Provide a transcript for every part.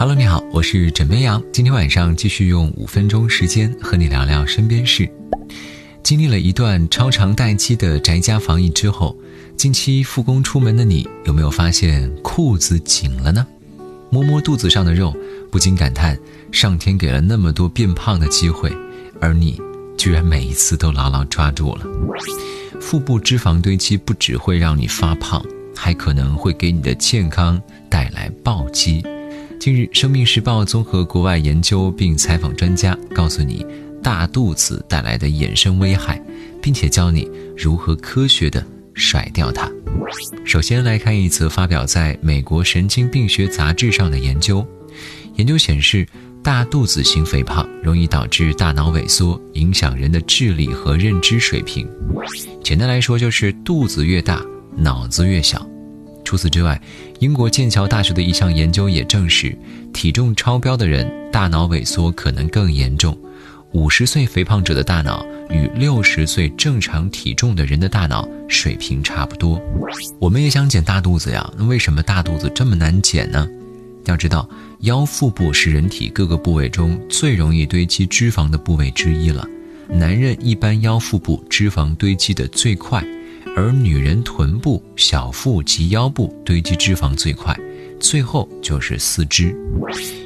Hello，你好，我是枕边羊。今天晚上继续用五分钟时间和你聊聊身边事。经历了一段超长待机的宅家防疫之后，近期复工出门的你，有没有发现裤子紧了呢？摸摸肚子上的肉，不禁感叹：上天给了那么多变胖的机会，而你居然每一次都牢牢抓住了。腹部脂肪堆积不只会让你发胖，还可能会给你的健康带来暴击。近日，《生命时报》综合国外研究并采访专家，告诉你大肚子带来的衍生危害，并且教你如何科学的甩掉它。首先来看一则发表在美国神经病学杂志上的研究。研究显示，大肚子型肥胖容易导致大脑萎缩，影响人的智力和认知水平。简单来说，就是肚子越大，脑子越小。除此之外，英国剑桥大学的一项研究也证实，体重超标的人大脑萎缩可能更严重。五十岁肥胖者的大脑与六十岁正常体重的人的大脑水平差不多。我们也想减大肚子呀，那为什么大肚子这么难减呢？要知道，腰腹部是人体各个部位中最容易堆积脂肪的部位之一了。男人一般腰腹部脂肪堆积的最快。而女人臀部、小腹及腰部堆积脂肪最快，最后就是四肢。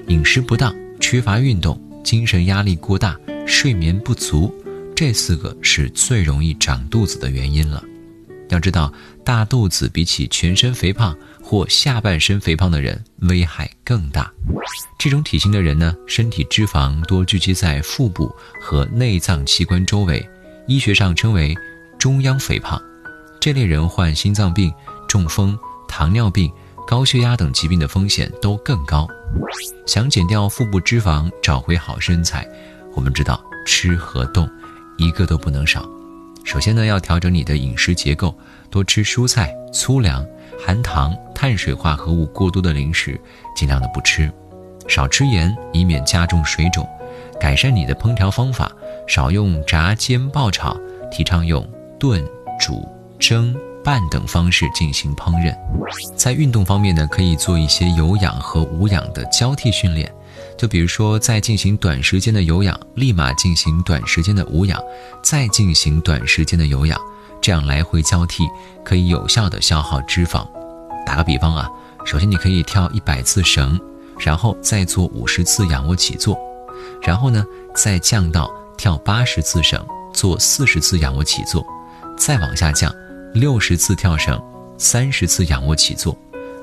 饮食不当、缺乏运动、精神压力过大、睡眠不足，这四个是最容易长肚子的原因了。要知道，大肚子比起全身肥胖或下半身肥胖的人危害更大。这种体型的人呢，身体脂肪多聚集在腹部和内脏器官周围，医学上称为中央肥胖。这类人患心脏病、中风、糖尿病、高血压等疾病的风险都更高。想减掉腹部脂肪，找回好身材，我们知道吃和动一个都不能少。首先呢，要调整你的饮食结构，多吃蔬菜、粗粮、含糖、碳水化合物过多的零食，尽量的不吃。少吃盐，以免加重水肿。改善你的烹调方法，少用炸、煎、爆、炒，提倡用炖、煮。蒸、拌等方式进行烹饪。在运动方面呢，可以做一些有氧和无氧的交替训练。就比如说，在进行短时间的有氧，立马进行短时间的无氧，再进行短时间的有氧，这样来回交替，可以有效的消耗脂肪。打个比方啊，首先你可以跳一百次绳，然后再做五十次仰卧起坐，然后呢，再降到跳八十次绳，做四十次仰卧起坐，再往下降。六十次跳绳，三十次仰卧起坐，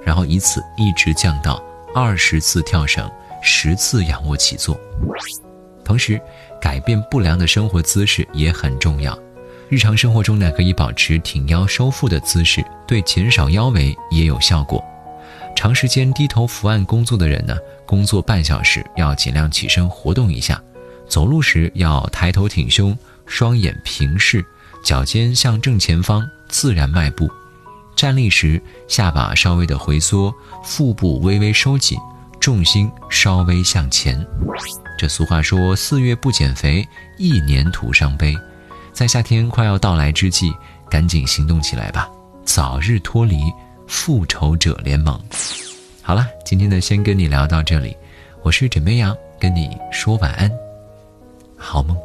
然后以此一直降到二十次跳绳，十次仰卧起坐。同时，改变不良的生活姿势也很重要。日常生活中呢，可以保持挺腰收腹的姿势，对减少腰围也有效果。长时间低头伏案工作的人呢，工作半小时要尽量起身活动一下。走路时要抬头挺胸，双眼平视，脚尖向正前方。自然迈步，站立时下巴稍微的回缩，腹部微微收紧，重心稍微向前。这俗话说：“四月不减肥，一年徒伤悲。”在夏天快要到来之际，赶紧行动起来吧，早日脱离复仇者联盟。好了，今天呢，先跟你聊到这里，我是枕边羊，跟你说晚安，好梦。